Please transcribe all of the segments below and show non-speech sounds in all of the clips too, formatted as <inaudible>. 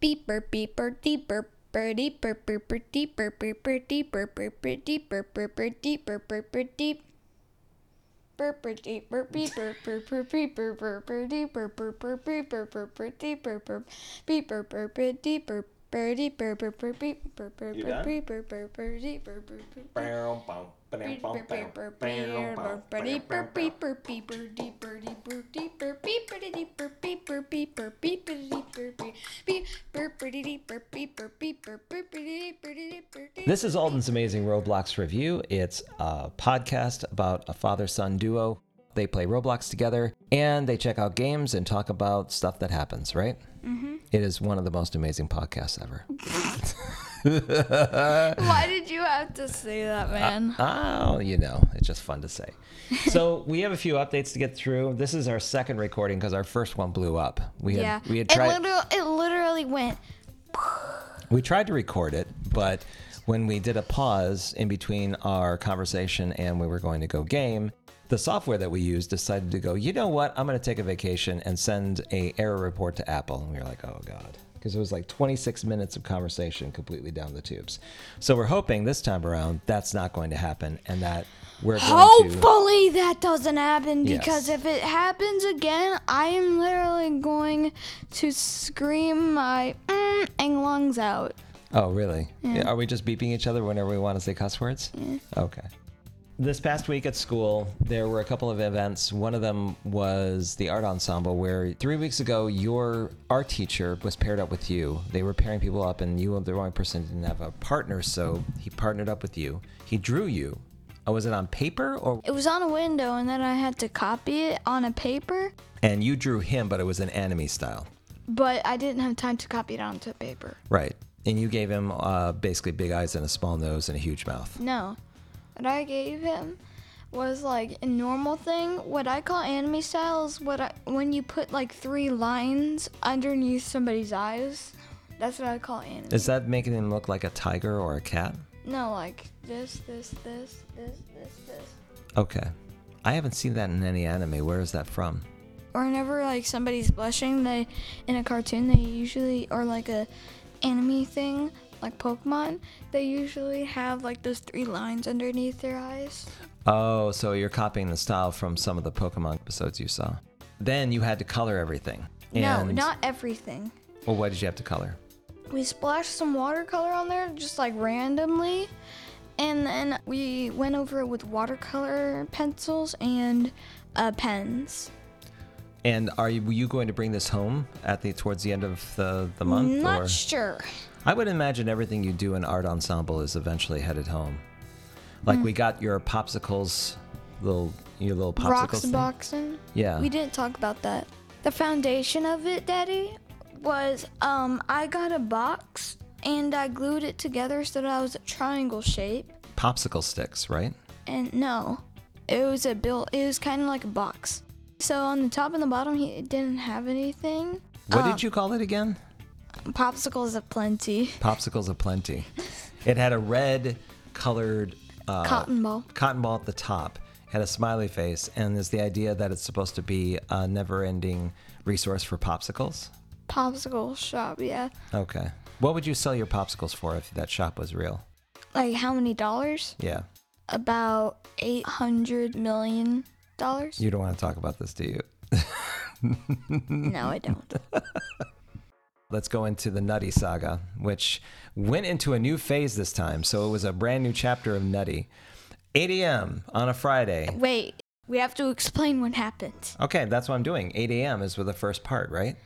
Beeper, beeper, deeper. Birdie, burp, burp, burp, deep, burp, burp, burp, deep, burp, burp, burp, deep, burp, burp, burp, deep, burp, burp, burp, deep. Burp, burp, deep, burp, beep, burp, burp, burp, beep, burp, burp, burp, deep, burp, burp, burp, beep, burp, burp, burp, deep, burp, burp, beep, burp, burp, burp, deep, burp, burp, deep, burp, burp, burp, beep. Bow, bow, ba-dam, Beep, bow, burp, burp, burp, beep, burp, bow, beep, bow, burp, burp, deep, burp, burp, burp, This is Alden's Amazing Roblox Review. It's a podcast about a father son duo. They play Roblox together and they check out games and talk about stuff that happens, right? Mm-hmm. is one of the most amazing podcasts ever. <laughs> <laughs> Why did you have to say that, uh, man? Oh, you know, it's just fun to say. <laughs> so we have a few updates to get through. This is our second recording because our first one blew up. We had yeah, we had it tried literally, it literally went. <sighs> we tried to record it, but when we did a pause in between our conversation and we were going to go game, the software that we used decided to go, you know what? I'm going to take a vacation and send a error report to Apple. And we were like, oh god, because it was like 26 minutes of conversation completely down the tubes. So we're hoping this time around that's not going to happen and that we're going to Hopefully that doesn't happen Yes. because if it happens again, I am literally going to scream my mm and lungs out. Oh, really? Yeah, Are we just beeping each other whenever we want to say cuss words? Okay. This past week at school, there were a couple of events. One of them was the art ensemble, where three weeks ago, your art teacher was paired up with you. They were pairing people up, and you were the wrong person didn't have a partner, so he partnered up with you. He drew you. Oh, was it on paper or? It was on a window, and then I had to copy it on a paper, And you drew him, but it was an anime style. but I didn't have time to copy it onto paper. Right. And you gave him uh, basically big eyes and a small nose and a huge mouth. No. What I gave him was like a normal thing. What I call anime style is what I, when you put like three lines underneath somebody's eyes. That's what I call anime. Is that making him look like a tiger or a cat? no, like this, this, this, this, this, this. Okay. I haven't seen that in any anime. Where is that from? Or whenever like somebody's blushing, they in a cartoon they usually or like a anime thing like Pokemon, they usually have like those three lines underneath their eyes. Oh, so you're copying the style from some of the Pokemon episodes you saw. Then you had to color everything. no, And- not everything. Well, what did you have to color? we splashed some watercolor on there just like randomly and then we went over it with watercolor pencils and uh, pens And are you, were you going to bring this home at the towards the end of the, the month? not or? sure I would imagine everything you do in art ensemble is eventually headed home. Like we got your popsicles, little your little popsicles. rocks thing. boxing Yeah. we didn't talk about that the foundation of it daddy was um i got a box and i glued it together so that it was a triangle shape Popsicle sticks, right? and no it was a built. it was kind of like a box so on the top and the bottom he didn't have anything What Um, did you call it again? Popsicles aplenty Popsicles aplenty. It had a red colored uh, cotton ball cotton ball at the top, had a smiley face, and there's the idea that it's supposed to be a never ending resource for popsicles. popsicle shop yeah Okay. What would you sell your popsicles for if that shop was real? like how many dollars Yeah. about 800 million dollars You don't want to talk about this, do you? <laughs> no i don't <laughs> Let's go into the Nutty saga, which went into a new phase this time. So it was a brand new chapter of Nutty. 8 a.m. on a Friday. wait we have to explain what happened Okay, that's what I'm doing. 8 a.m. is with the first part, right?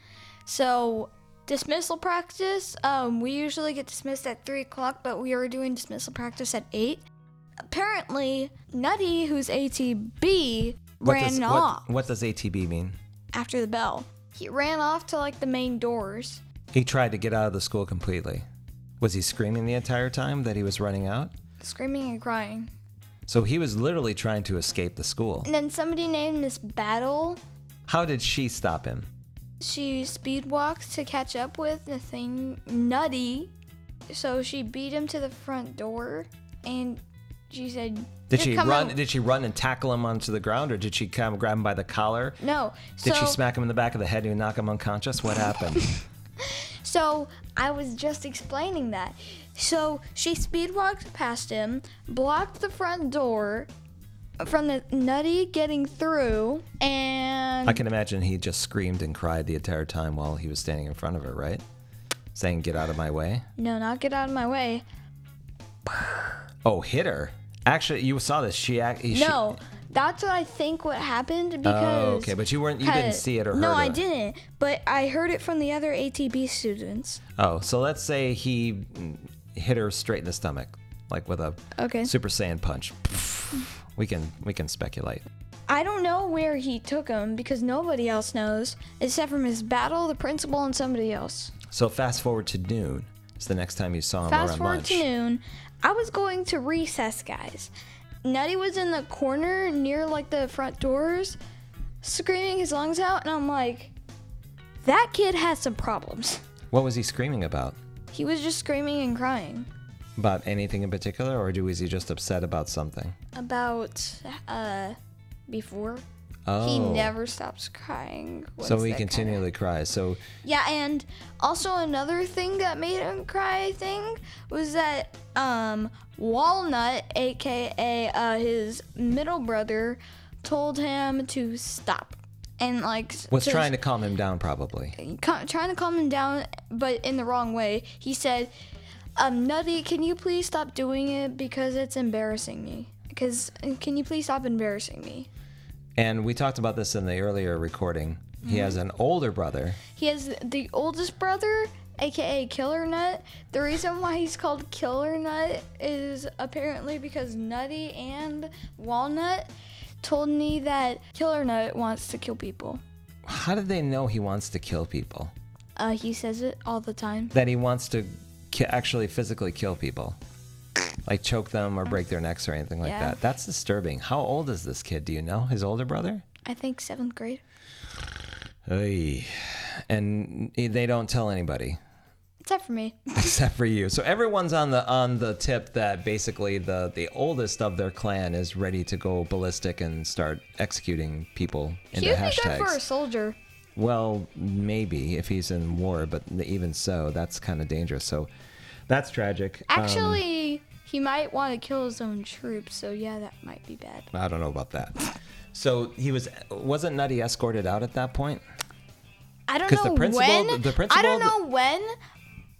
so dismissal practice um we usually get dismissed at 3 o'clock but we are doing dismissal practice at 8 apparently nutty who's atb What ran does, what- off what does ATB mean? after the bell he ran off to like the main doors He tried to get out of the school completely. Was he screaming the entire time that he was running out? screaming and crying So he was literally trying to escape the school. and then somebody named miss battle How did she stop him? she speed walked to catch up with the thing nutty so she beat him to the front door and she said Did she run? with-" Did she run and tackle him onto the ground, or did she of grab him by the collar? no Did so, she smack him in the back of the head and knock him unconscious? What happened? <laughs> So I was just explaining that. So she speed walked past him, blocked the front door from the nutty getting through, and I can imagine he just screamed and cried the entire time while he was standing in front of her, right? Saying, "Get out of my way." no, not get out of my way. Oh, hit her. Actually, you saw this. She act. She, No, that's what I think what happened oh, because. Oh, okay, but you weren't. You didn't see it or heard No, I it. didn't. But I heard it from the other ATB students. Oh, so let's say he hit her straight in the stomach, like with a Okay. Super Saiyan punch. We can we can speculate. I don't know where he took him because nobody else knows except from his Battle, the principal, and somebody else. So fast forward to noon. It's the next time you saw him Fast around forward lunch. to noon. I was going to recess, guys. Nutty was in the corner near like the front doors, screaming his lungs out, and I'm like, that kid has some problems. What was he screaming about? He was just screaming and crying About anything in particular, or was he just upset about something? about uh before. Oh, He never stops crying. So he that kinda- continually cries. So Yeah, and also another thing that made him cry, I think, was that um, Walnut, aka uh, his middle brother, told him to stop, and like was trying to calm him down, probably. ca- trying to calm him down, but in the wrong way. He said, um, "Nutty, can you please stop doing it because it's embarrassing me? Because can you please stop embarrassing me?" And we talked about this in the earlier recording. He has an older brother. He has the oldest brother, aka Killer Nut. The reason why he's called Killer Nut is apparently because Nutty and Walnut told me that Killer Nut wants to kill people. How did they know he wants to kill people? Uh, he says it all the time. That he wants to ki- actually physically kill people, like choke them or break their necks or anything like Yeah. that. That's disturbing. How old is this kid? Do you know his older brother? I think seventh grade. Hey, and they don't tell anybody Except for me. <laughs> <laughs> except for you. So everyone's on the on the tip that basically the the oldest of their clan is ready to go ballistic and start executing people into he would be hashtags. good for a soldier. Well, maybe if he's in war, but even so, that's kind of dangerous. So that's tragic. Um, Actually, he might want to kill his own troops, so yeah, that might be bad. I don't know about that. So he was wasn't Nutty escorted out at that point? I don't 'Cause the know principal- when. the principal- I don't know when,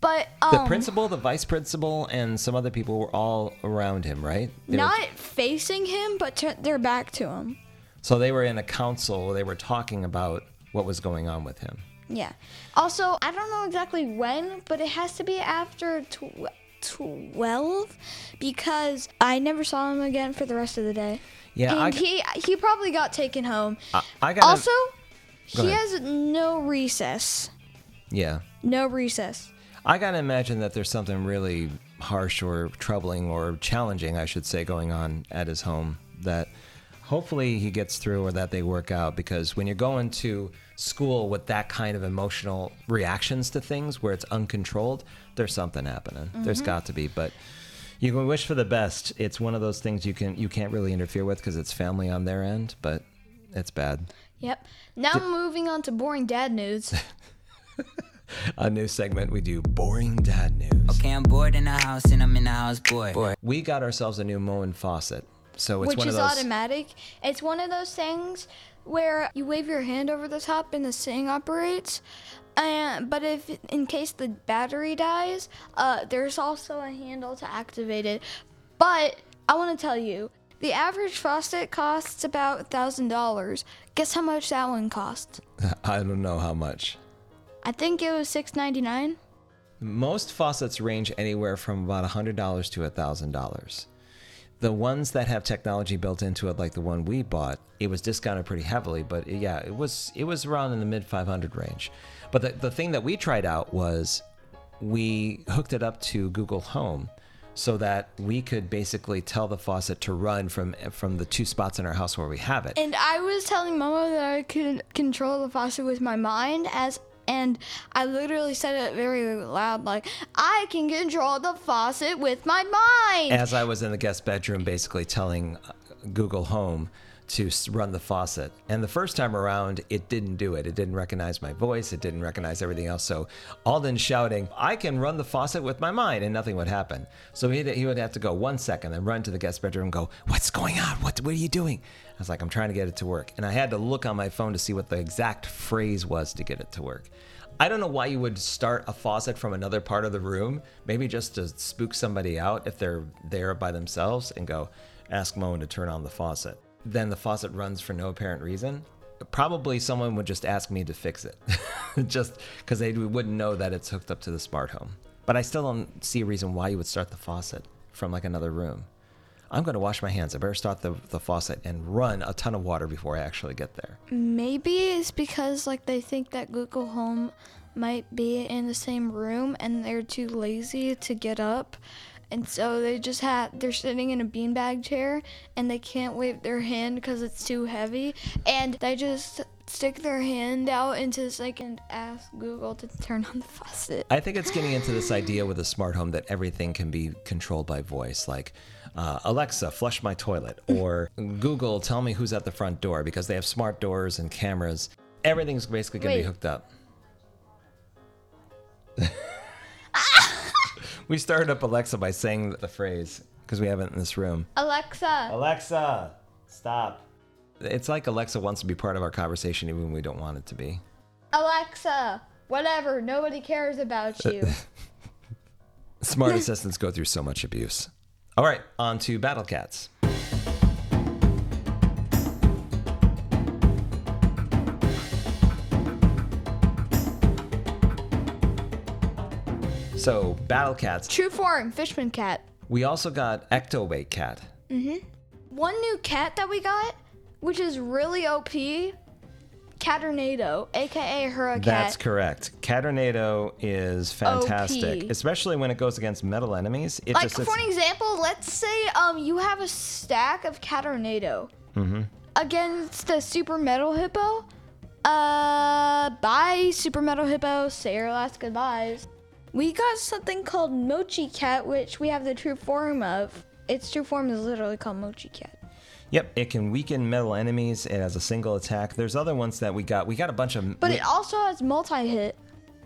but The um, principal, the vice principal, and some other people were all around him, right? They were- not facing him, but turn their back to him. so they were in a council. They were talking about what was going on with him. Yeah. Also, I don't know exactly when, but it has to be after tw- 12 because I never saw him again for the rest of the day. Yeah, and I he he probably got taken home. I, I got also, Go he ahead. has no recess. yeah. No recess. I gotta imagine that there's something really harsh or troubling or challenging, I should say, going on at his home that hopefully he gets through or that they work out. Because when you're going to school with that kind of emotional reactions to things where it's uncontrolled, there's something happening. There's mm-hmm. got to be, but. You can wish for the best. It's one of those things you can you can't really interfere with because it's family on their end, but it's bad. Yep. Now moving on to boring dad news. <laughs> A new segment we do boring dad news. Okay, I'm bored in the house and I'm in the house boy. boy. We got ourselves a new Moen faucet. So it's which one is of those automatic. It's one of those things where you wave your hand over the top and the thing operates. And but if in case the battery dies, uh, there's also a handle to activate it. But I want to tell you, the average faucet costs about thousand dollars. Guess how much that one cost? <laughs> I don't know how much. I think it was six ninety nine. Most faucets range anywhere from about $100 to $1,000. The ones that have technology built into it, like the one we bought, it was discounted pretty heavily, but yeah, it was it was around in the mid 500 range. But the, the thing that we tried out was we hooked it up to Google Home so that we could basically tell the faucet to run from from the two spots in our house where we have it. And I was telling Momo that I could control the faucet with my mind as and I literally said it very loud like I can control the faucet with my mind. as I was in the guest bedroom, basically telling uh, Google Home to run the faucet. And the first time around, it didn't do it. It didn't recognize my voice. It didn't recognize everything else. So Alden shouting, I can run the faucet with my mind, and nothing would happen. So he'd, he would have to go one second, then run to the guest bedroom and go, What's going on? What, what are you doing? I was like, I'm trying to get it to work. And I had to look on my phone to see what the exact phrase was to get it to work. I don't know why you would start a faucet from another part of the room, maybe just to spook somebody out if they're there by themselves and go, ask Moen to turn on the faucet. Then the faucet runs for no apparent reason. Probably someone would just ask me to fix it, <laughs> just because they wouldn't know that it's hooked up to the smart home. But I still don't see a reason why you would start the faucet from like another room. I'm going to wash my hands. I better start the, the faucet and run a ton of water before I actually get there. Maybe it's because like they think that Google Home might be in the same room and they're too lazy to get up. And so they just have they're sitting in a beanbag chair and they can't wave their hand because it's too heavy and they just stick their hand out into the sink and ask Google to turn on the faucet. I think it's getting into this idea with a smart home that everything can be controlled by voice, like uh, Alexa, flush my toilet, <laughs> or Google, tell me who's at the front door, because they have smart doors and cameras. Everything's basically going to be hooked up. <laughs> we started up Alexa by saying the phrase because we have it in this room. Alexa, Alexa, stop. It's like Alexa wants to be part of our conversation, even when we don't want it to be. Alexa, whatever, nobody cares about you. <laughs> Smart assistants go through so much abuse. All right, on to Battle Cats. So, Battle Cats. True form, Fishman cat. We also got Ectoweight Cat. Mhm. One new cat that we got, which is really OP, Catornado, aka Hurricane. That's correct. Catornado is fantastic, OP. especially when it goes against metal enemies. It Like just for an example, let's say um you have a stack of Catornado against the Super Metal Hippo. Uh, bye Super Metal Hippo. Say your last goodbyes. We got something called Mochi Cat, which we have the true form of. Its true form is literally called Mochi Cat. Yep, it can weaken metal enemies. It has a single attack. There's other ones that we got. We got a bunch of. But it also has multi-hit.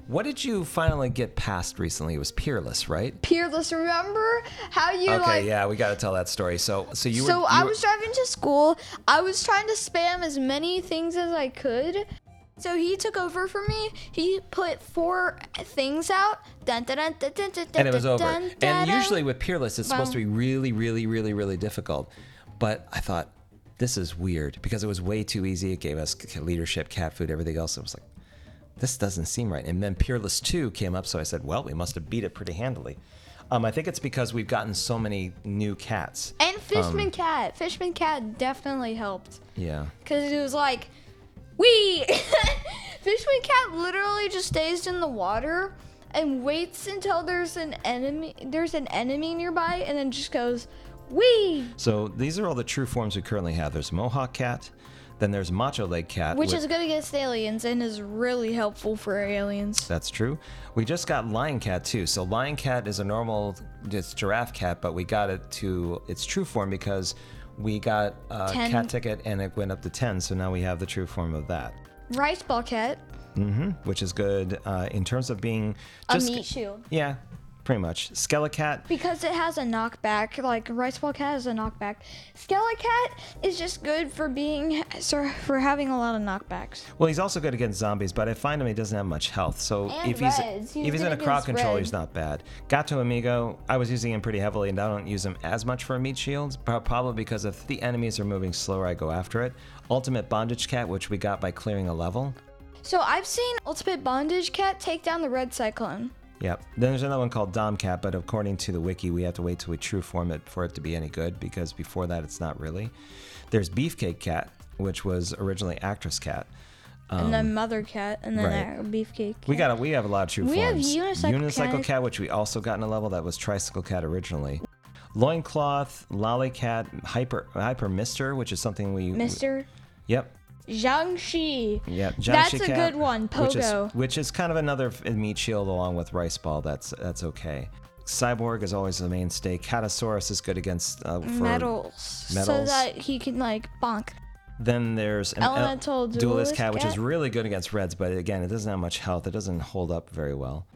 what did you finally get past recently? It was Peerless, right? Peerless, remember how you Okay, like yeah, we got to tell that story. So, so you were. So you I were- was driving to school. I was trying to spam as many things as I could. So he took over for me. He put four things out. Dun, dun, dun, dun, dun, dun, and it was dun, over. dun, And usually with Peerless, it's supposed to be really, really, really, really difficult. But I thought this is weird because it was way too easy. It gave us leadership, cat food, everything else. It was like, this doesn't seem right. And then Peerless 2 came up, so I said, well, we must have beat it pretty handily. Um, I think it's because we've gotten so many new cats. and Fishman um, Cat. Fishman Cat definitely helped Yeah. because it was like, we. <laughs> Fishman Cat literally just stays in the water and waits until there's an enemy. There's an enemy nearby, and then just goes, wee. So these are all the true forms we currently have. There's Mohawk Cat, then there's Macho Leg Cat. Which with- is good against aliens and is really helpful for aliens. That's true. We just got Lion Cat too. So Lion Cat is a normal, it's giraffe cat, but we got it to its true form because we got a 10. cat ticket and it went up to 10. So now we have the true form of that, Rice ball cat, which is good uh, in terms of being just. a meat shield. Yeah, pretty much. Skelecat. Because it has a knockback, like rice ball cat has a knockback. Skelecat is just good for being, so for having a lot of knockbacks. Well, he's also good against zombies, but I find him he doesn't have much health. So And if he's. He's if he's in a crowd control, red. he's not bad. Gato Amigo, I was using him pretty heavily, and I don't use him as much for a meat shields, probably because if the enemies are moving slower, I go after it. Ultimate Bondage Cat, which we got by clearing a level. So I've seen Ultimate Bondage Cat take down the Red Cyclone. Yep. Then there's another one called Dom Cat, but according to the wiki, we have to wait till we true form it for it to be any good because before that, it's not really. There's Beefcake Cat, which was originally Actress Cat. and then Mother Cat, and then Um, right. Beefcake. We got a, we have a lot of true forms. We have forms. Unicycle Cat. which we also got in a level that was Tricycle Cat originally. Loincloth, Lolly Cat, Hyper Hyper Mister, which is something we Mister Yep. Jiangshi. Yep. That's a Cat, good one, Which is, Pogo. which is kind of another meat shield along with Rice Ball. That's that's okay. Cyborg is always the mainstay. Catasaurus is good against uh, for Metals, so that he can like bonk. Then there's an Elemental Duelist cat, which is really good against reds, but again, it doesn't have much health. It doesn't hold up very well.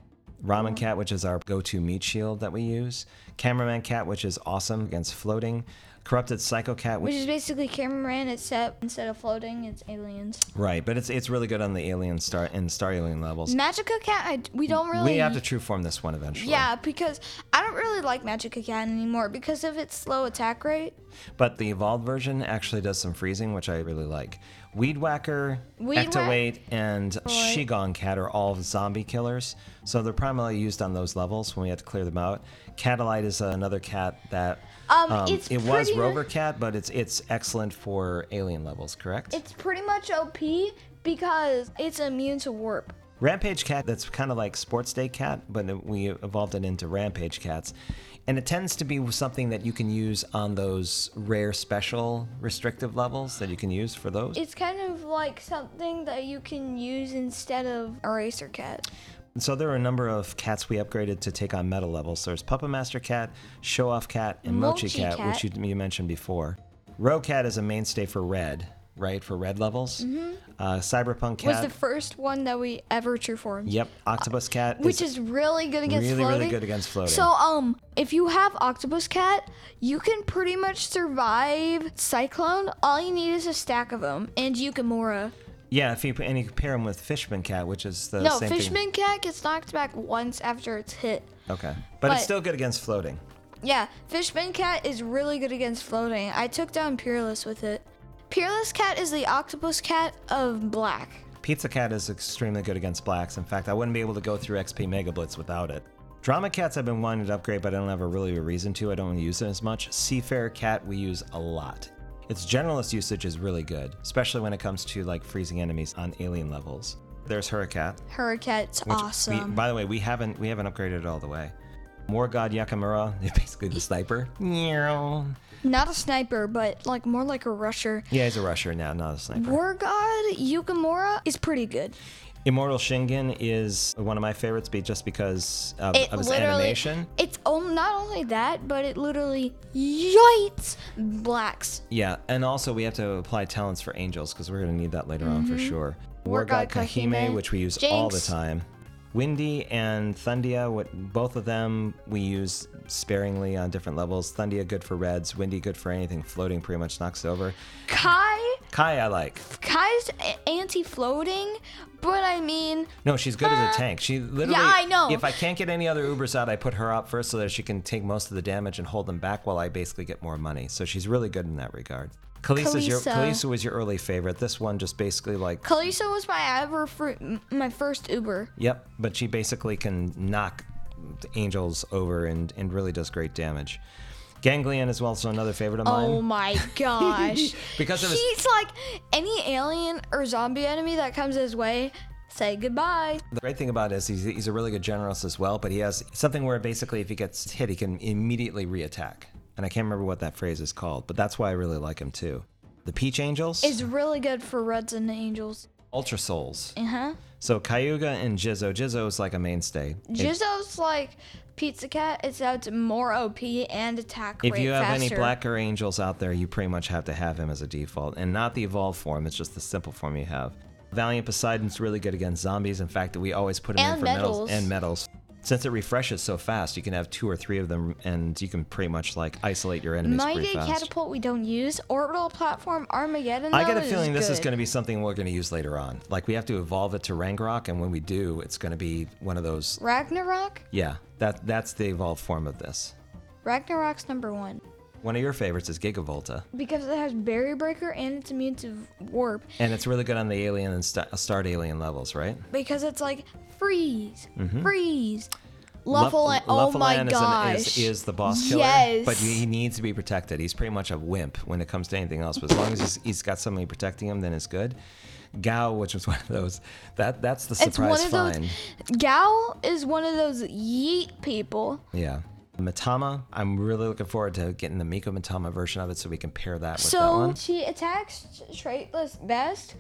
Ramen cat, which is our go-to meat shield that we use. Cameraman cat, which is awesome against floating. Corrupted psycho cat, Which which is basically cameraman, except instead of floating, it's aliens. right, but it's it's really good on the alien star and star alien levels. Magica cat, I, we don't really. We have to true form this one eventually. Yeah, because I don't really like Magica cat anymore because of its slow attack rate. But the evolved version actually does some freezing, which I really like. Weed Whacker, Weed Whack- Ectoweight, and Shigong Cat are all zombie killers. So they're primarily used on those levels when we have to clear them out. Catellite is another cat that Um, it's it was pretty Rover Cat, but it's it's excellent for alien levels, correct? It's pretty much OP because it's immune to warp. Rampage Cat, that's kind of like Sports Day Cat, but it- we evolved it into Rampage Cats. And it tends to be something that you can use on those rare special restrictive levels that you can use for those. It's kind of like something that you can use instead of Eraser Cat. So there are a number of cats we upgraded to take on meta levels. There's Puppet Master Cat, Show Off Cat, and Mochi, Mochi Cat, Cat. which you, you mentioned before. Rogue Cat is a mainstay for red, right? For red levels. Uh, Cyberpunk Mm-hmm. Was the first one that we ever true formed. yep. Octopus Cat. Which is really good against really, really floating. good against floating. So, um, if you have Octopus Cat, you can pretty much survive Cyclone. All you need is a stack of them, and you can Yukimura. Yeah. If you and you pair him with Fishman Cat, which is the No, same Fishman Cat gets knocked back once after it's hit. Okay. But, it's still good against floating. Yeah, Fishman Cat is really good against floating. I took down Peerless with it. Peerless Cat is the Octopus Cat of black. Pizza Cat is extremely good against blacks. In fact, I wouldn't be able to go through XP Mega Blitz without it. Drama Cats I've been wanting to upgrade, but I don't have a really a reason to. I don't use it as much. Seafarer Cat we use a lot. Its generalist usage is really good, especially when it comes to like freezing enemies on alien levels. There's Hurricat. Hurricane's which we- awesome. by the way, we haven't we haven't upgraded it all the way. War God Yukimura, <laughs> basically the sniper. Not a sniper, but like more like a rusher. Yeah, he's a rusher now, not a sniper. War God Yukimura is pretty good. Immortal Shingen is one of my favorites, be just because of, It of his animation. it's not only that, but it literally yites blacks. Yeah, and also we have to apply talents for angels because we're going to need that later on for sure. Mm-hmm. War God Kahime, Kahime, which we use all the time. Windy and Thundia, what both of them we use sparingly on different levels. Thundia good for reds, Windy good for anything floating, pretty much knocks it over. Kai, Kai I like. Kai's anti-floating, but I mean, No, she's good as Uh, a tank. She literally. Yeah, I know. If I can't get any other Ubers out, I put her up first so that she can take most of the damage and hold them back while I basically get more money. So she's really good in that regard. Kalisa's your Kalisa. Kalisa was your early favorite. This one just basically like Kalisa was my ever fr- my first Uber. Yep, but she basically can knock angels over and, and really does great damage. Ganglion is also another favorite of oh mine. Oh my <laughs> gosh. <laughs> Because of his- he's like any alien or zombie enemy that comes his way, say goodbye. The great thing about it is he's, he's a really good generalist as well, but he has something where basically if he gets hit, he can immediately reattack. And I can't remember what that phrase is called, but that's why I really like him too. The Peach Angels, Is really good for Reds and Angels. Ultra Souls. Uh huh. So Cayuga and Jizo. Jizo is like a mainstay. Jizo's like Pizza Cat, It's except more OP and attack if you have faster. any blacker angels out there, you pretty much have to have him as a default, and not the evolved form. It's just the simple form you have. Valiant Poseidon's really good against zombies. In fact, we always put him in for metals metals. and metals. Since it refreshes so fast, you can have two or three of them, and you can pretty much like isolate your enemies pretty fast. Catapult we don't use. Orbital Platform Armageddon. I get a feeling this is going to be something we're going to use later on. Like we have to evolve it to Ragnarok, and when we do, it's going to be one of those. Ragnarok. Yeah, that that's the evolved form of this. Ragnarok's number one One of your favorites is Gigavolta, because it has Barrier Breaker and it's immune to warp. and it's really good on the alien and sta- starred alien levels, right? Because it's like freeze, mm-hmm. freeze. Luff- Luffalin. Oh my Luffalan is, an- gosh. is, is the boss killer, Yes. but he needs to be protected. He's pretty much a wimp when it comes to anything else. But as long as he's, he's got somebody protecting him, then it's good. Gao, which was <laughs> one of those, that that's the It's one surprise of those. find. Gal is one of those yeet people. Yeah. Mitama, I'm really looking forward to getting the Miko Mitama version of it so we can pair that with that So she attacks traitless best,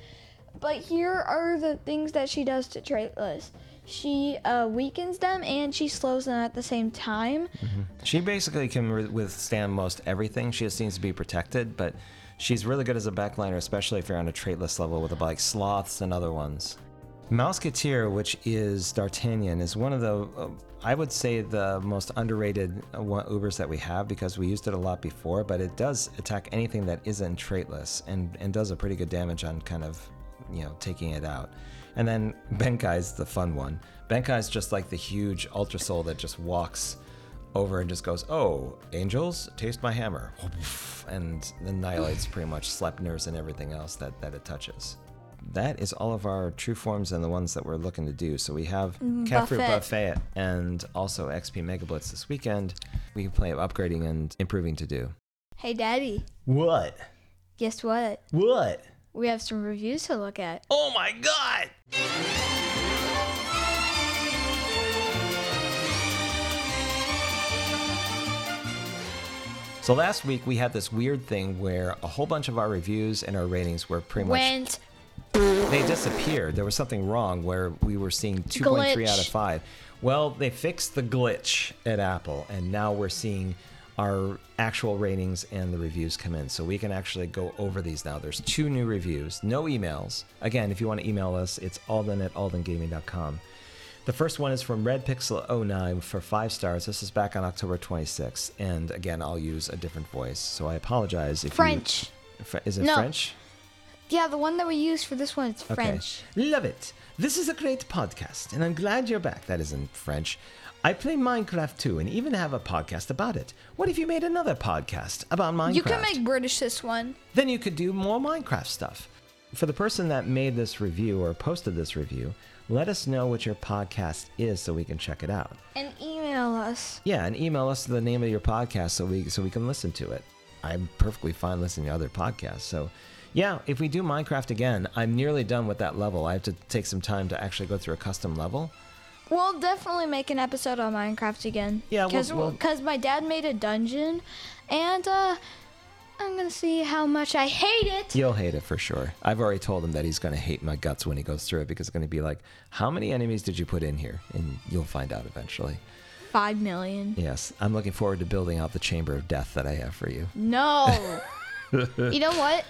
but here are the things that she does to traitless. She uh, weakens them and she slows them at the same time. She basically can withstand most everything. She just to be protected, but She's really good as a backliner, especially if you're on a traitless level with like sloths and other ones. Mousketeer, which is D'Artagnan, is one of the, uh, I would say, the most underrated uh, Ubers that we have because we used it a lot before, but it does attack anything that isn't traitless and, and does a pretty good damage on kind of, you know, taking it out. And then Benkei's the fun one. Benkei's just like the huge Ultra Soul that just walks over and just goes, "Oh, angels, taste my hammer," <laughs> and annihilates pretty much Sleipnirs and everything else that that it touches. That is all of our true forms and the ones that we're looking to do. So we have mm, Cat Fruit Buffet. Buffet and also XP Mega Blitz this weekend. We have plenty of upgrading and improving to do. Hey, Daddy, What? guess what? What? We have some reviews to look at. Oh my god! So last week we had this weird thing where a whole bunch of our reviews and our ratings were pretty much Went they disappeared. There was something wrong where we were seeing 2.3 out of 5. Well, they fixed the glitch at Apple and now we're seeing our actual ratings and the reviews come in. So we can actually go over these now. There's two new reviews, no emails. Again, if you want to email us, it's alden at aldengaming.com. The first one is from RedPixel09 for five stars. This is back on October 26th. And again, I'll use a different voice. So I apologize if French. you. Is it No. French? Yeah, the one that we used for this one is Okay. French. Love it. This is a great podcast, and I'm glad you're back. That isn't French. I play Minecraft too, and even have a podcast about it. What if you made another podcast about Minecraft? You can make British this one. then you could do more Minecraft stuff. For the person that made this review or posted this review, let us know what your podcast is so we can check it out. And email us. Yeah, and email us the name of your podcast so we so we can listen to it. I'm perfectly fine listening to other podcasts. So, yeah, if we do Minecraft again, I'm nearly done with that level. I have to take some time to actually go through a custom level. We'll definitely make an episode on Minecraft again. Yeah, we'll- because we'll- my dad made a dungeon, and uh, I'm gonna see how much I hate it. You'll hate it for sure. I've already told him that he's going to hate my guts when he goes through it because it's going to be like, "How many enemies did you put in here?" And you'll find out eventually. Five million. Yes, I'm looking forward to building out the chamber of death that I have for you. No. <laughs> you know what?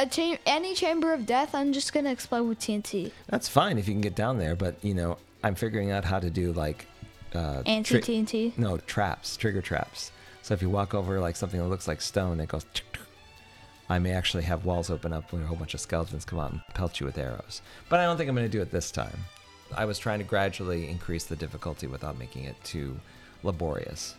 A cha- any chamber of death, I'm just gonna explode with TNT. That's fine if you can get down there, but you know, I'm figuring out how to do like uh, Anti tri- TNT. No, traps, trigger traps. So if you walk over like something that looks like stone, it goes. I may actually have walls open up when a whole bunch of skeletons come out and pelt you with arrows. But I don't think I'm going to do it this time. I was trying to gradually increase the difficulty without making it too laborious.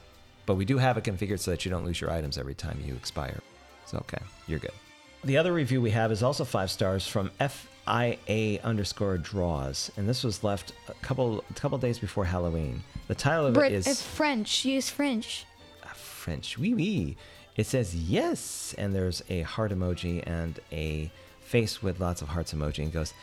But we do have it configured so that you don't lose your items every time you expire. So okay, you're good. The other review we have is also five stars from FIA underscore draws, and this was left a couple a couple days before Halloween. The title of Brit- it is it's French. Use French. Ah, French. Oui, oui. It says yes, and there's a heart emoji and a face with lots of hearts emoji, and goes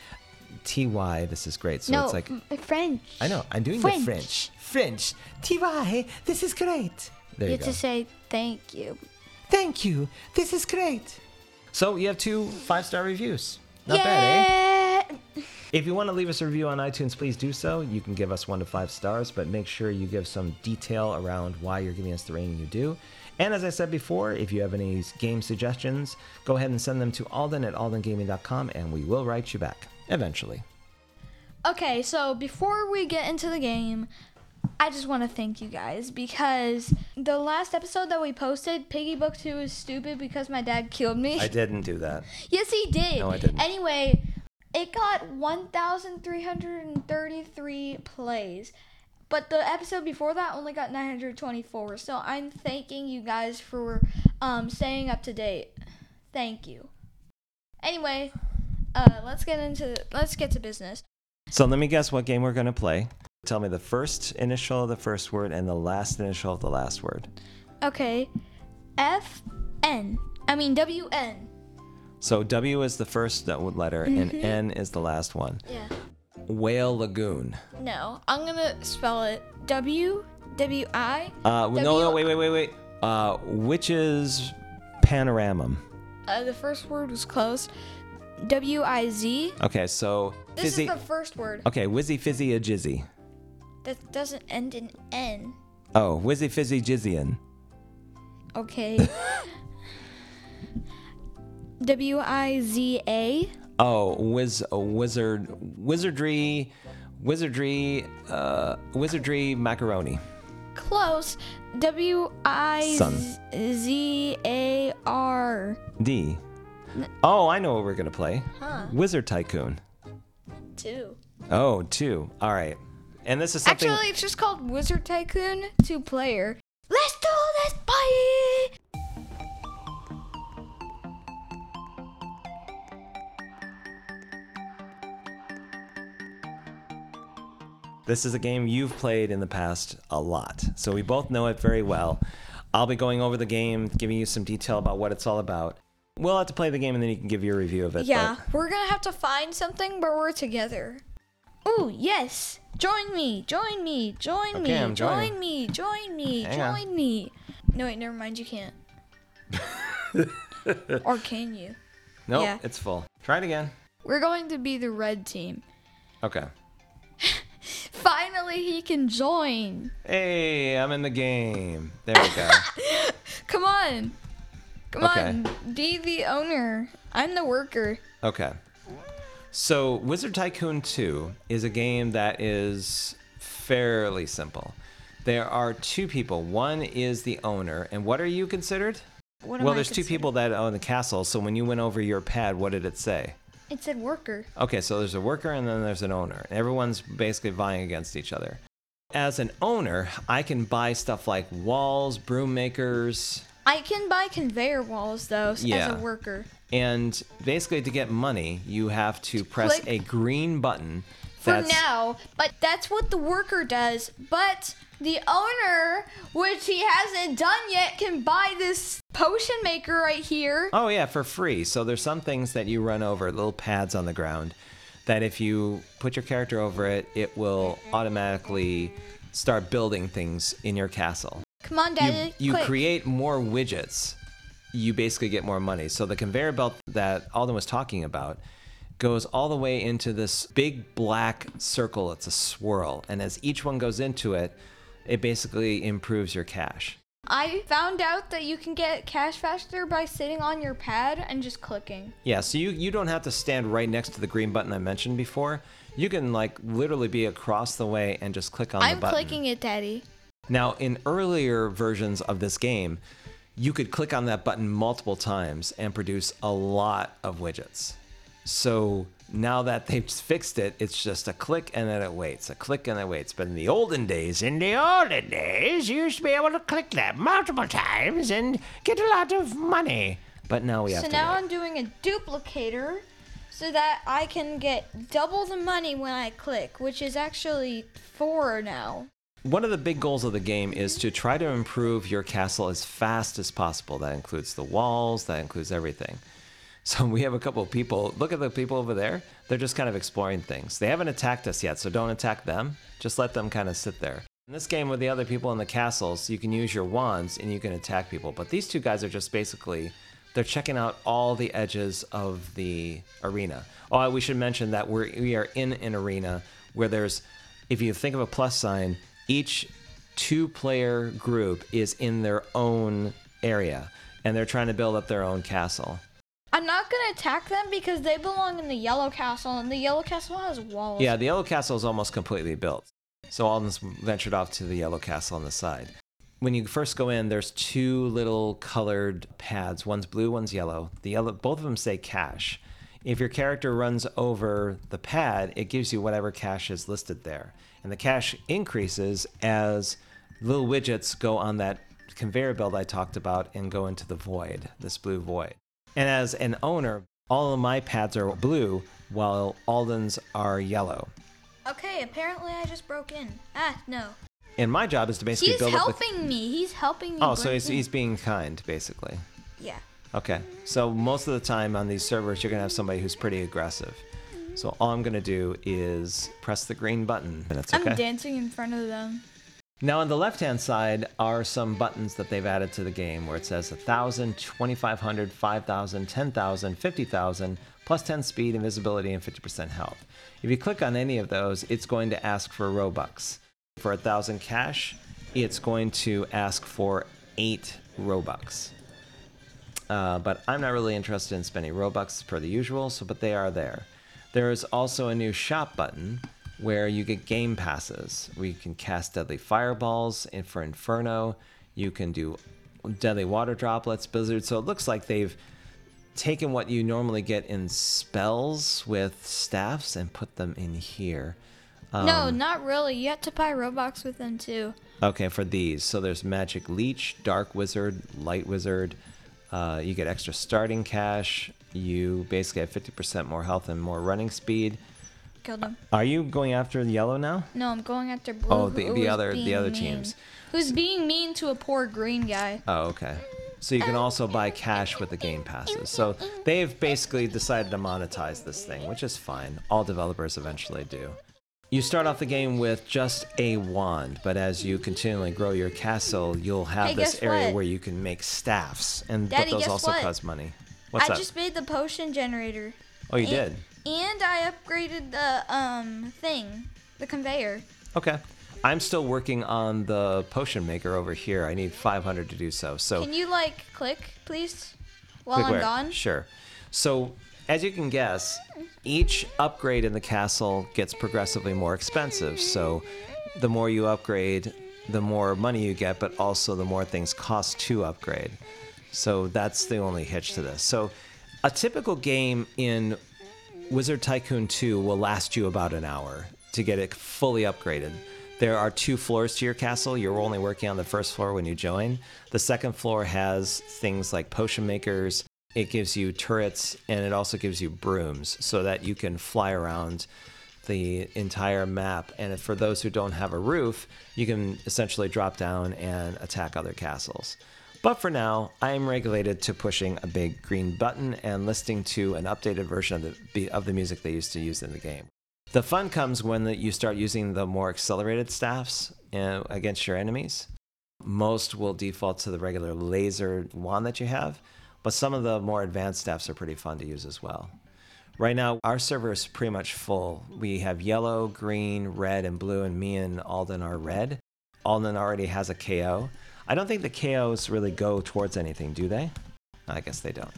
TY. This is great. So no, it's like French. I know I'm doing French. the French. French. TY. This is great. There You you, go. to say thank you. Thank you. This is great. So you have two five star reviews. Not bad, eh? If you want to leave us a review on iTunes, please do so. You can give us one to five stars, but make sure you give some detail around why you're giving us the rating you do. And as I said before, if you have any game suggestions, go ahead and send them to alden at aldengaming.com and we will write you back eventually. Okay, so before we get into the game, I just want to thank you guys because the last episode that we posted, Piggy Book 2 is stupid because my dad killed me. I didn't do that. <laughs> yes, he did. No, I didn't. Anyway, it got 1,333 plays. But the episode before that only got 924. So I'm thanking you guys for um, staying up to date. Thank you. Anyway, uh, let's get into let's get to business. So let me guess what game we're going to play. Tell me the first initial of the first word and the last initial of the last word. Okay. F N. I mean W N. So W is the first letter and N is the last one. Yeah. Whale Lagoon. No, I'm gonna spell it W W I. Uh, no, no, wait, wait, wait, wait. Uh, which is Panoramum? Uh, the first word was close. W I Z. Okay, so This fizzy. is the first word. Okay, Wizzy Fizzy a Jizzy. That doesn't end in N. Oh, Wizzy Fizzy Jizzian. Okay. <laughs> W I Z A. Oh, wiz, wizard, wizardry, wizardry, uh, wizardry macaroni. Close. W I. Z A R. D. Oh, I know what we're gonna play. Huh. Wizard Tycoon. Two. Oh, two. All right. And this is something. Actually, it's just called Wizard Tycoon two player. Let's do this, bye. This is a game you've played in the past a lot, so we both know it very well. I'll be going over the game, giving you some detail about what it's all about. We'll have to play the game and then you can give your review of it. Yeah, but- we're gonna have to find something, but we're together. Ooh, yes. Join me, join me, join Okay, me, I'm joining. join me, join me, Hang on. join me. No, wait, never mind, you can't. <laughs> or can you? nope, yeah. it's full. Try it again. We're going to be the red team. Okay. <laughs> Finally, he can join. Hey, I'm in the game. There we go. <laughs> Come on. Come Okay. on, be the owner. I'm the worker. Okay. So, Wizard Tycoon 2 is a game that is fairly simple. There are two people. One is the owner, and what are you considered? What am well, I there's two considered? people that own the castle. So when you went over your pad, what did it say? It said worker. Okay, so there's a worker and then there's an owner. Everyone's basically vying against each other. As an owner, I can buy stuff like walls, broom makers, I can buy conveyor walls though s- as a worker. and basically to get money, you have to press Click. a green button. For that's- now, but that's what the worker does. But the owner, which he hasn't done yet, can buy this potion maker right here. Oh yeah, for free. So there's some things that you run over, little pads on the ground, that if you put your character over it, it will mm-hmm. automatically start building things in your castle. Come on, You, Daddy. you quick. create more widgets, you basically get more money. So the conveyor belt that Alden was talking about goes all the way into this big black circle. It's a swirl, and as each one goes into it, it basically improves your cash. I found out that you can get cash faster by sitting on your pad and just clicking. Yeah, so you, you don't have to stand right next to the green button I mentioned before. You can like literally be across the way and just click on I'm the button. clicking it, Daddy. Now, in earlier versions of this game, you could click on that button multiple times and produce a lot of widgets. So now that they've fixed it, it's just a click and then it waits, a click and it waits. But in the olden days, In the olden days, you used to be able to click that multiple times and get a lot of money. but now we have So to now wait. I'm doing a duplicator so that I can get double the money when I click, which is actually four now. One of the big goals of the game is to try to improve your castle as fast as possible. That includes the walls, that includes everything. <laughs> So we have a couple of people. Look at the people over there. They're just kind of exploring things. They haven't attacked us yet, so don't attack them. Just let them kind of sit there. In this game with the other people in the castles, you can use your wands and you can attack people. But these two guys are just basically they're checking out all the edges of the arena. Oh, we should mention that we're we are in an arena where there's if you think of a plus sign, each two player group is in their own area and they're trying to build up their own castle. I'm not gonna attack them because they belong in the yellow castle, and the yellow castle has walls. Yeah, the yellow castle is almost completely built. So Alden's ventured off to the yellow castle on the side. When you first go in, there's two little colored pads. One's blue, one's yellow. The yellow, both of them say cash. If your character runs over the pad, it gives you whatever cash is listed there, and the cash increases as little widgets go on that conveyor belt I talked about and go into the void, this blue void. And as an owner, all of my pads are blue, while Alden's are yellow. Okay, apparently I just broke in. Ah, no. And my job is to basically He's build up helping me. He's helping me. Oh, so he's, in. he's being kind, basically. Yeah. Okay. So most of the time on these servers, you're gonna have somebody who's pretty aggressive. So all I'm gonna do is press the green button, and it's okay. I'm dancing in front of them. Now on the left-hand side are some buttons that they've added to the game, where it says 1,000, 2,500, 5,000, 10,000, 50,000, plus 10 speed, invisibility, and 50% health. If you click on any of those, it's going to ask for Robux. For 1,000 cash, it's going to ask for 8 Robux. uh, but I'm not really interested in spending Robux per the usual, so but they are there. There is also a new shop button where you get game passes where you can cast deadly fireballs in for Inferno. You can do deadly water droplets, Blizzard. So it looks like they've taken what you normally get in spells with staffs and put them in here. no, not really. You have to buy Robux with them too. Okay, for these. So there's Magic Leech, Dark Wizard, Light Wizard. Uh, you get extra starting cash. You basically have 50% more health and more running speed. Killed him. Are you going after the yellow now? No, I'm going after oh, blue. Oh, the- the other- the other mean. teams. Who's being mean to a poor green guy? Oh, okay. So you can also buy cash with the game passes. So they've basically decided to monetize this thing, which is fine. All developers eventually do. You start off the game with just a wand, but as you continually grow your castle, you'll have Hey, this area what? where you can make staffs, and Daddy, but those also what? cost money. What's I up? just made the potion generator. Oh, you and, did. And I upgraded the um thing, the conveyor. Okay. I'm still working on the potion maker over here. I need 500 to do so. So Can you like click, please? While I'm where? gone. Sure. So, as you can guess, each upgrade in the castle gets progressively more expensive. So, the more you upgrade, the more money you get, but also the more things cost to upgrade. So, that's the only hitch to this. So, a typical game in Wizard Tycoon 2 will last you about an hour to get it fully upgraded. There are two floors to your castle. You're only working on the first floor when you join. The second floor has things like potion makers, it gives you turrets, and it also gives you brooms so that you can fly around the entire map. And for those who don't have a roof, you can essentially drop down and attack other castles. But for now, I am regulated to pushing a big green button and listening to an updated version of the of the music they used to use in the game. The fun comes when the, you start using the more accelerated staffs against your enemies. Most will default to the regular laser wand that you have, but some of the more advanced staffs are pretty fun to use as well. Right now, our server is pretty much full. We have yellow, green, red, and blue, and me and Alden are red. Alden already has a KO. I don't think the KOs really go towards anything, do they? I guess they don't.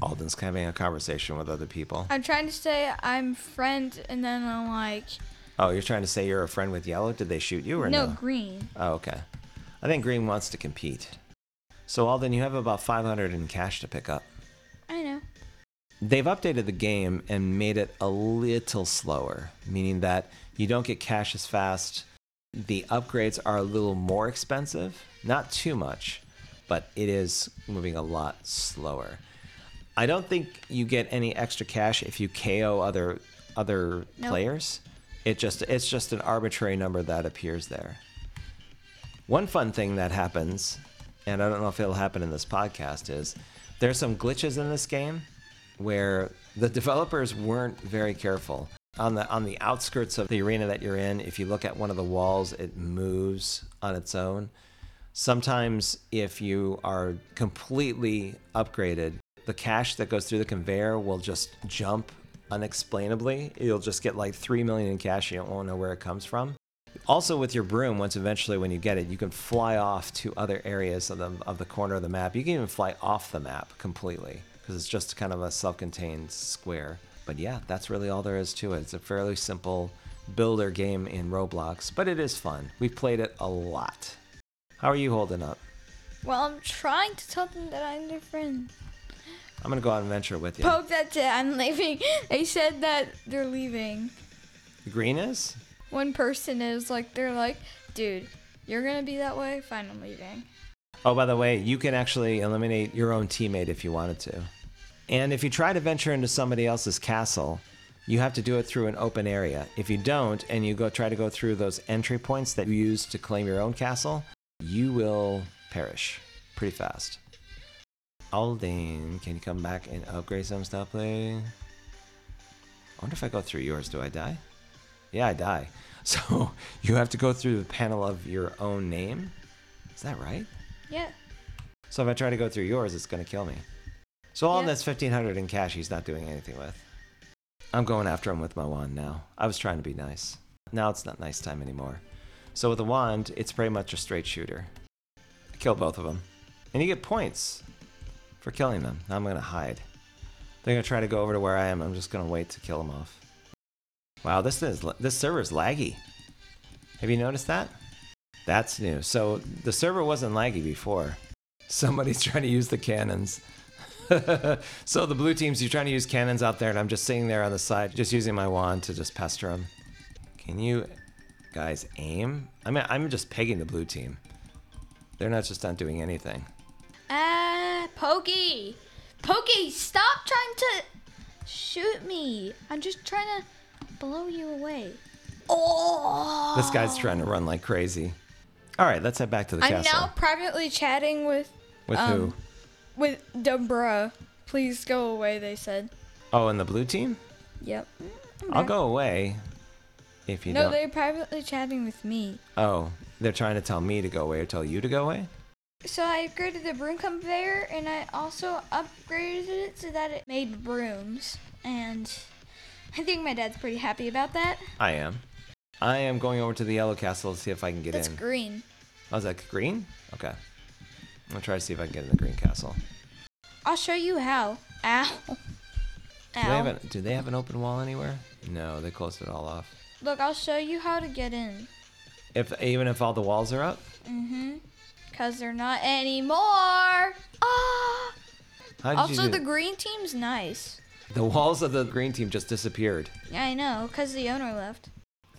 Alden's having a conversation with other people. I'm trying to say I'm friend, and then I'm like, Oh, you're trying to say you're a friend with yellow? Did they shoot you or no, no? green. Oh, okay. I think green wants to compete. So Alden, you have about 500 in cash to pick up. I know. They've updated the game and made it a little slower, meaning that you don't get cash as fast. The upgrades are a little more expensive, not too much, but it is moving a lot slower. I don't think you get any extra cash if you KO other other Nope. players. It just it's just an arbitrary number that appears there. One fun thing that happens, and I don't know if it'll happen in this podcast, is there's some glitches in this game where the developers weren't very careful. On the on the outskirts of the arena that you're in, if you look at one of the walls, it moves on its own. Sometimes if you are completely upgraded, the cash that goes through the conveyor will just jump unexplainably. You'll just get like 3 million in cash, you don't know where it comes from. Also, with your broom, once eventually when you get it, you can fly off to other areas of the, of the corner of the map. You can even fly off the map completely because it's just kind of a self contained square. But yeah, that's really all there is to it. It's a fairly simple builder game in Roblox, but it is fun. We've played it a lot. How are you holding up? Well, I'm trying to tell them that I'm their friend. I'm to go out and venture with you. Poke that's it. I'm leaving. <laughs> They said that they're leaving. The green is? One person is like, they're like, dude, you're gonna be that way. Fine, I'm leaving. Oh, by the way, you can actually eliminate your own teammate if you wanted to. And if you try to venture into somebody else's castle, you have to do it through an open area. If you don't, and you go try to go through those entry points that you use to claim your own castle, you will perish pretty fast. Alden, can you come back and upgrade some stuff, please? I wonder if I go through yours, do I die? Yeah, I die. <laughs> So you have to go through the panel of your own name? Is that right? Yeah. So if I try to go through yours, it's going to kill me. So all Yeah. that's 1500 in cash he's not doing anything with. I'm going after him with my wand now. I was trying to be nice. Now it's not nice time anymore. So with a wand, it's pretty much a straight shooter. I kill both of them. And you get points. for killing them. Now I'm gonna hide. They're gonna try to go over to where I am. I'm just gonna wait to kill them off. Wow, this is this server is laggy. Have you noticed that? That's new. So the server wasn't laggy before. <laughs> Somebody's trying to use the cannons. <laughs> so the blue teams, you're trying to use cannons out there, and I'm just sitting there on the side, just using my wand to just pester them. Can you guys aim? I mean, I'm just pegging the blue team. They're not just not doing anything. Ah, Pokey! Pokey, stop trying to shoot me. I'm just trying to blow you away. Oh! This guy's trying to run like crazy. All right, let's head back to the I'm castle. now privately chatting with With um, who? with Debra. Please go away, they said. Oh, and the blue team? Yep. I'll go away if you No, don't. they're privately chatting with me. Oh, they're trying to tell me to go away or tell you to go away? So I upgraded the broom conveyor and I also upgraded it so that it made brooms. And I think my dad's pretty happy about that. I am. I am going over to the yellow castle to see if I can get That's in. green. Oh, is that green? Okay. I'm gonna try to see if I can get in the green castle. I'll show you how. Ow. Do they, Ow. have an, do they have an open wall anywhere? No, they closed it all off. Look, I'll show you how to get in. If even if all the walls are up, Mm-hmm. Cause they're not anymore. Ah. Also, the green team's nice. the walls of the green team just disappeared. Yeah, I know, cause the owner left.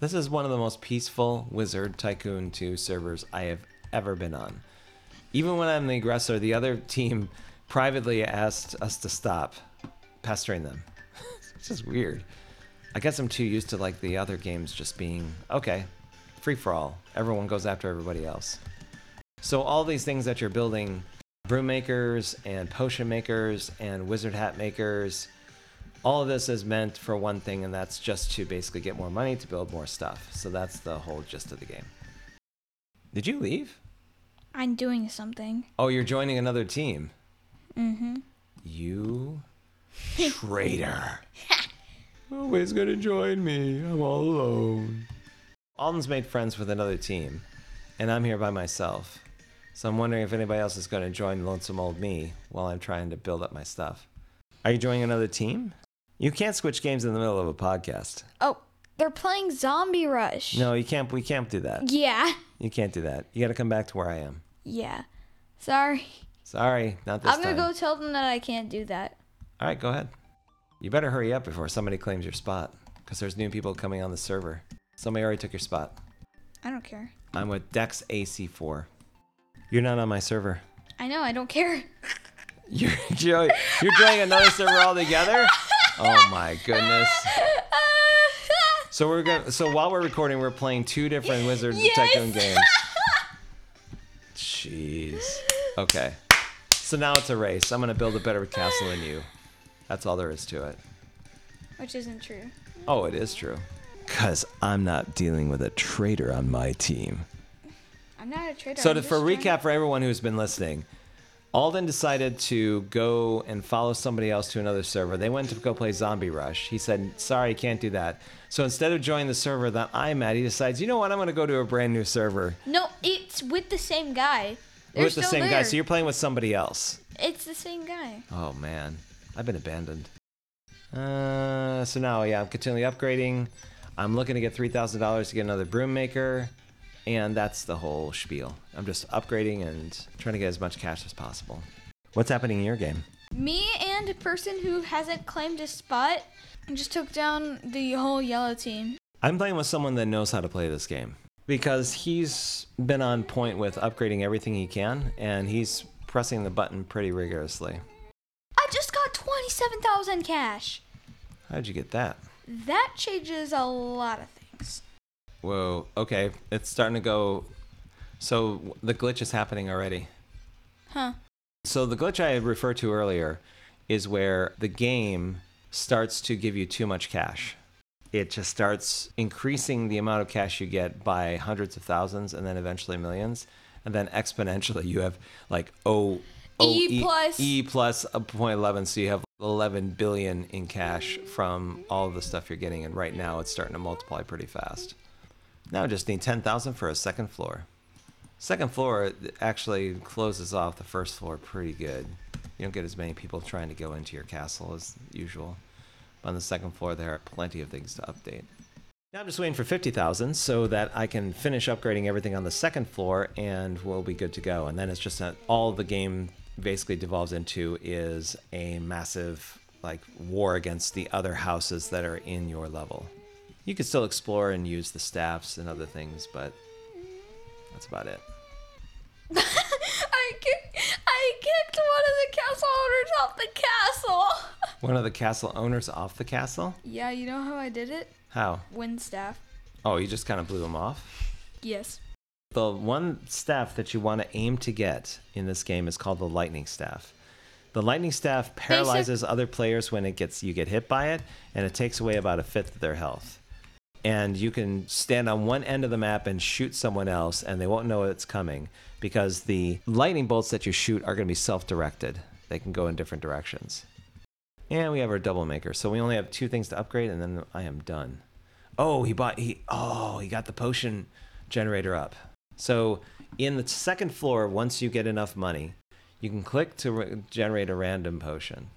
This is one of the most peaceful Wizard Tycoon 2 servers I have ever been on. Even when I'm the aggressor, the other <laughs> team privately asked us to stop pestering them. <laughs> it's just weird. I guess I'm too used to like the other games just being okay, free for all. Everyone goes after everybody else. So all these things that you're building, broom makers and potion makers and wizard hat makers, all of this is meant for one thing, and that's just to basically get more money to build more stuff. So that's the whole gist of the game. Did you leave? I'm doing something. Oh, you're joining another team. Mm-hmm. You traitor. <laughs> Nobody's gonna join me. I'm all alone. Alden's made friends with another team, and I'm here by myself. So I'm wondering if anybody else is gonna join Lonesome Old Me while I'm trying to build up my stuff. Are you joining another team? You can't switch games in the middle of a podcast. Oh, they're playing Zombie Rush. No, you can't. We can't do that. Yeah. You can't do that. You got to come back to where I am. Yeah. Sorry. Sorry, not this I'm gonna time. go tell them that I can't do that. All right, go ahead. You better hurry up before somebody claims your spot, because there's new people coming on the server. Somebody already took your spot. I don't care. I'm with Dex AC4. You're not on my server. I know. I don't care. <laughs> You're you're, you're joining another server altogether. Oh my goodness. <laughs> So we're gonna. So while we're recording, we're playing two different Wizard Yes. Tycoon games. <laughs> Jeez. Okay. So now it's a race. I'm gonna build a better castle than you. That's all there is to it. Which isn't true. Oh, it is true. Cause I'm not dealing with a traitor on my team. I'm not a traitor. So I'm to, for recap for everyone who's been listening, Alden decided to go and follow somebody else to another server. They went to go play Zombie Rush. He said, "Sorry, I can't do that." So instead of joining the server that I'm at, he decides, "You know what? I'm going to go to a brand new server No, it's with the same guy. They're with the same guy." So you're playing with somebody else. It's the same guy. Oh man, I've been abandoned. Uh, so now, yeah, I'm continually upgrading. I'm looking to get three thousand dollars to get another broom maker, and that's the whole spiel. I'm just upgrading and trying to get as much cash as possible. What's happening in your game? Me and a person who hasn't claimed a spot just took down the whole yellow team. I'm playing with someone that knows how to play this game because he's been on point with upgrading everything he can, and he's pressing the button pretty rigorously. Got 27,000 cash. How'd you get that? That changes a lot of things. Whoa. Okay, it's starting to go. So the glitch is happening already. Huh. So the glitch I referred to earlier is where the game starts to give you too much cash. It just starts increasing the amount of cash you get by hundreds of thousands and then eventually millions. And then <laughs> exponentially you have like O O- oh, E plus. E plus a point eleven, so you have eleven billion in cash from all of the stuff you're getting, and right now it's starting to multiply pretty fast. Now I just need ten thousand for a second floor. Second floor actually closes off the first floor pretty good. You don't get as many people trying to go into your castle as usual. On the second floor, there are plenty of things to update. Now I'm just waiting for 50,000 so that I can finish upgrading everything on the second floor and we'll be good to go. And then it's just that all the game basically devolves into is a massive like war against the other houses that are in your level. You can still explore and use the staffs and other things, but that's about it. <laughs> I kicked, I kicked one of the castle owners off the castle. <laughs> One of the castle owners off the castle? yeah, you know how I did it? How? Wind staff. Oh, you just kind of blew him off? Yes. The one staff that you want to aim to get in this game is called the lightning staff. The lightning staff paralyzes other players when it gets you get hit by it, and it takes away about a fifth of their health. And you can stand on one end of the map and shoot someone else, and they won't know it's coming because the lightning bolts that you shoot are going to be self-directed. They can go in different directions. And we have our double maker, so we only have two things to upgrade, and then I am done. Oh, he bought he. Oh, he got the potion generator up. So in the second floor, once you get enough money, you can click to generate a random potion,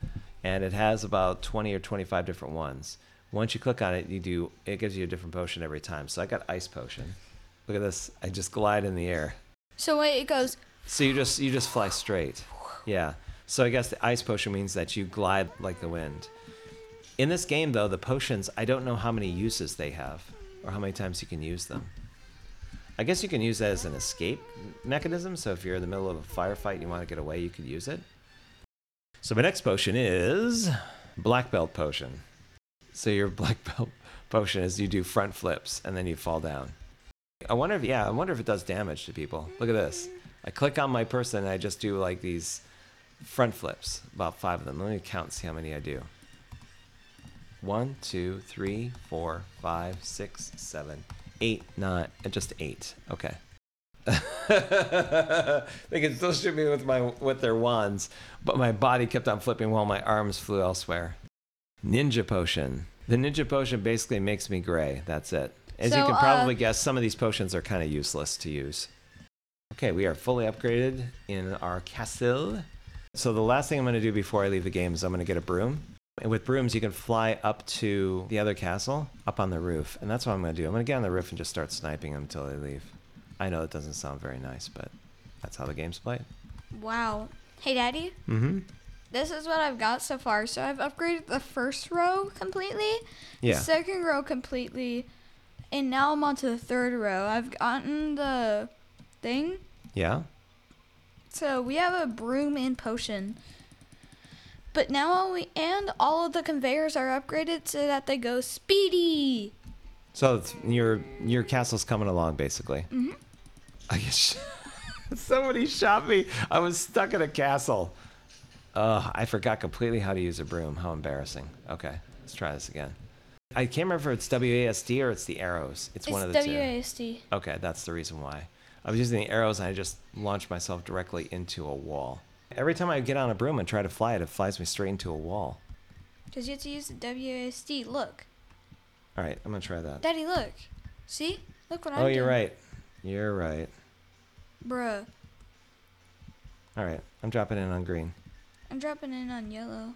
and it has about 20 or 25 different ones. Once you click on it, you do it gives you a different potion every time. So I got ice potion. Look at this. I just glide in the air. So wait, it goes. So you just you just fly straight. Yeah. So I guess the ice potion means that you glide like the wind. In this game though, the potions, I don't know how many uses they have or how many times you can use them. I guess you can use that as an escape mechanism. So if you're in the middle of a firefight and you want to get away, you could use it. So my next potion is black belt potion. So your <laughs> black belt potion is you do front flips and then you fall down. I wonder if yeah, I wonder if it does damage to people. Look at this. I click on my person and I just do like these front flips, about five of them. Let me count and see how many I do. One, two, three, four, five, six, seven, eight, not just eight. Okay. <laughs> they can still shoot me with my with their wands, but my body kept on flipping while my arms flew elsewhere. Ninja potion. The ninja potion basically makes me gray. That's it. As you So, can uh, probably guess, some of these potions are kind of useless to use. Okay, we are fully upgraded in our castle. So the last thing I'm going to do before I leave the game is I'm going to get a broom. And with brooms, you can fly up to the other castle, up on the roof. And that's what I'm going to do. I'm going to get on the roof and just start sniping them until they leave. I know it doesn't sound very nice, but that's how the game's played. Wow. Hey, Daddy. Mm-hmm. This is what I've got so far. So I've upgraded the first row completely, Yeah. the second row completely, and now I'm on to the third row. I've gotten the thing. Yeah? So we have a broom and potion. But now we and all of the conveyors are upgraded so that they go speedy. So it's, your your castle's coming along, basically. Mm-hmm. I guess <laughs> somebody shot me. I was stuck in a castle. Ugh, I forgot completely how to use a broom. How embarrassing. Okay, let's try this again. I can't remember if it's WASD or it's the arrows. It's, It's one of the two. WASD. Okay, that's the reason why. I was using the arrows and I just launched myself directly into a wall. Every time I get on a broom and try to fly it, it flies me straight into a wall. Because you have to use the WASD. Look. All right, I'm gonna try that. Daddy, look. See? Look what oh, I'm Oh, you're right. You're right. Bruh. All right, I'm dropping in on green. I'm dropping in on yellow.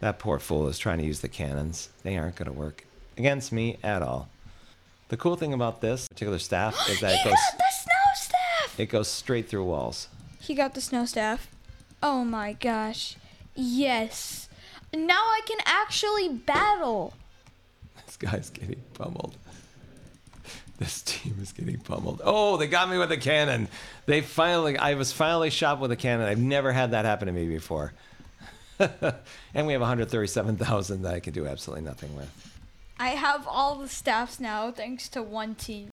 That poor fool is trying to use the cannons. They aren't going to work against me at all. The cool thing about this particular staff <gasps> is that it he goes got the snow staff! it goes straight through walls. He got the snow staff. Oh my gosh. Yes. Now I can actually battle. <laughs> This guy's getting pummeled. This team is getting pummeled. Oh, they got me with a cannon. They finally I was finally shot with a cannon. I've never had that happen to me before. <laughs> and we have 137,000 that I can do absolutely nothing with. I have all the staffs now thanks to one team.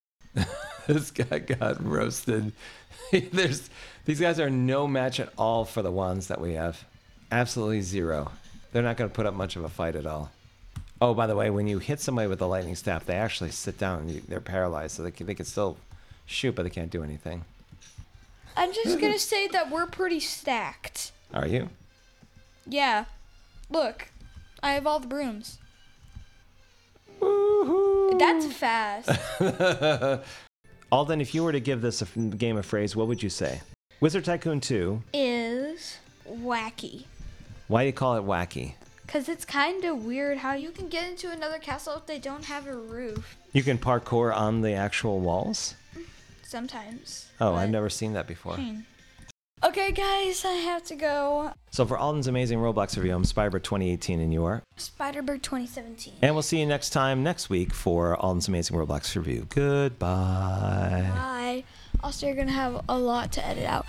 <laughs> this guy got roasted. <laughs> There's these guys are no match at all for the ones that we have. Absolutely zero. They're not going to put up much of a fight at all. Oh, by the way, when you hit somebody with the lightning staff, they actually sit down. And you, they're paralyzed, so they can, they can still shoot, but they can't do anything. I'm just gonna say that we're pretty stacked. Are you? Yeah. Look, I have all the brooms. Woohoo! That's fast. <laughs> Alden, if you were to give this a f- game a phrase, what would you say? Wizard Tycoon 2 Is wacky. Why do you call it wacky? Cause it's kind of weird how you can get into another castle if they don't have a roof. You can parkour on the actual walls? Mm, sometimes. Oh, I've never seen that before. Okay, guys, I have to go. So for Alden's amazing Roblox review, I'm Spyber 2018 and you are. Spider-Bird 2017. And we'll see you next time next week for Alden's amazing Roblox review. Goodbye. Bye. Also, you're gonna have a lot to edit out.